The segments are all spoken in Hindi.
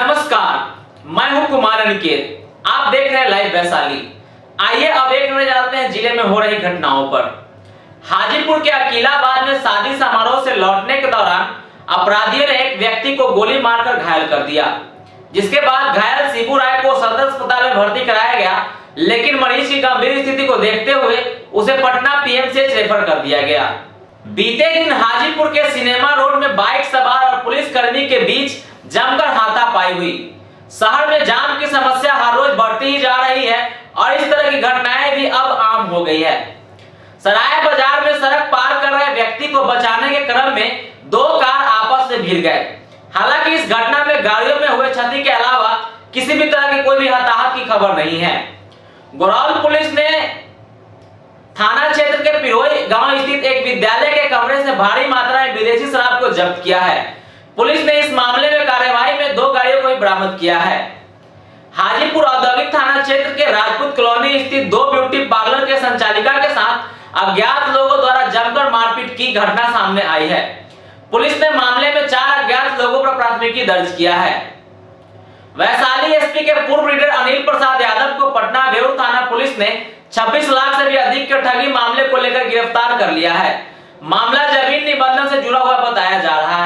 नमस्कार, मैं हूँ कुमार अनिकेत। आप देख रहे हैं लाइव वैशाली। आइए अब एक नज़र डालते हैं ज़िले में हो रही घटनाओं पर। हाजीपुर के अकीलाबाद में शादी समारोह से लौटने के दौरान अपराधियों ने एक व्यक्ति को गोली मारकर घायल कर दिया। जिसके बाद घायल शिबू राय को सदर अस्पताल में भर्ती कराया गया, लेकिन मरीज़ की गंभीर स्थिति को देखते हुए उसे पटना पीएमसीएच रेफर कर दिया गया। बीते दिन हाजीपुर के सिनेमा रोड में बाइक सवार और पुलिस कर्मी के बीच जमकर हाथापाई हुई। शहर में जाम की समस्या हर रोज बढ़ती ही जा रही है और इस तरह की घटनाएँ भी अब आम हो गई है। सराय बाज़ार में सड़क पार कर रहे व्यक्ति को बचाने के क्रम में दो कार आपस में भिड़ गए। हालाँकि इस घटना में गाड़ियों में हुए क्षति के अलावा किसी भी तरह की कोई भी हताहत की खबर नहीं है। गोरौल पुलिस ने थाना क्षेत्र के पिरोई गाँव स्थित एक विद्यालय के कमरे से भारी मात्रा में विदेशी शराब को जब्त किया है। पुलिस ने इस मामले में कार्यवाही में दो गाड़ियों को भी बरामद किया है। हाजीपुर औद्योगिक थाना क्षेत्र के राजपूत कॉलोनी स्थित दो ब्यूटी पार्लर के संचालिका के साथ अज्ञात लोगों द्वारा जमकर मारपीट की घटना सामने आई है। पुलिस ने मामले में चार अज्ञात लोगों पर प्राथमिकी दर्ज किया है। वैशाली एसपी के पूर्व लीडर अनिल प्रसाद यादव को पटना बेउर थाना पुलिस ने 26 लाख से भी अधिक के ठगी मामले को लेकर गिरफ़्तार कर लिया है। मामला ज़मीन निबंधन से जुड़ा हुआ बताया जा रहा है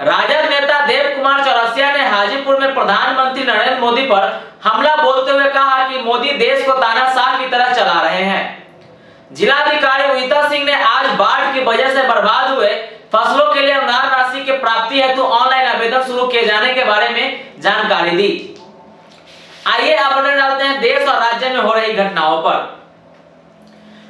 राजद नेता देव कुमार चौरसिया ने हाजीपुर में प्रधानमंत्री नरेंद्र मोदी पर हमला बोलते हुए कहा कि मोदी देश को तानाशाह की तरह चला रहे हैं। जिलाधिकारी उदिता सिंह ने आज बाढ़ की वजह से बर्बाद हुए फ़सलों के लिए अनुदान राशि की प्राप्ति हेतु ऑनलाइन आवेदन शुरू किए जाने के बारे में जानकारी दी। आइए अब डालते हैं देश और राज्य में हो रही घटनाओं पर।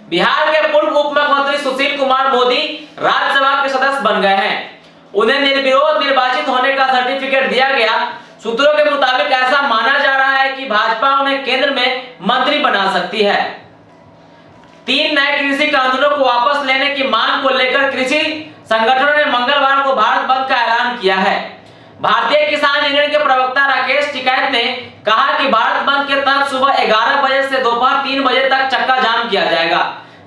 बिहार के पूर्व उप मुख्यमंत्री सुशील कुमार मोदी राज्यसभा के सदस्य बन गए हैं। उन्हें निर्विरोध निर्वाचित होने का सर्टिफिकेट दिया गया। सूत्रों के मुताबिक ऐसा माना जा रहा है कि भाजपा उन्हें केंद्र में मंत्री बना सकती है। तीन नए कृषि कानूनों को वापस लेने की मांग को लेकर कृषि संगठनों ने मंगलवार को भारत बंद का ऐलान किया है। भारतीय किसान यूनियन के प्रवक्ता राकेश टिकैत ने कहा कि भारत बंद के तहत सुबह 11 बजे से दोपहर 3 बजे तक चक्का जाम किया जाएगा,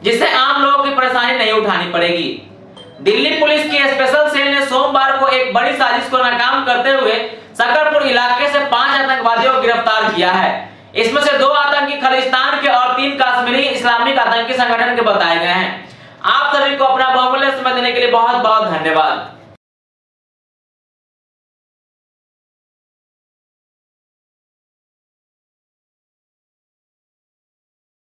जिससे आम लोगों की परेशानी नहीं उठानी पड़ेगी। दिल्ली पुलिस की स्पेशल सेल ने सोमवार को एक बड़ी साजिश को नाकाम करते हुए सकरपुर इलाके से पाँच आतंकवादियों को गिरफ़्तार किया है। इसमें से दो आतंकी खालिस्तान के और तीन काश्मीरी इस्लामिक आतंकी संगठन के बताए गए हैं। आप सभी को अपना बहुमूल्य समय देने के लिए बहुत बहुत धन्यवाद।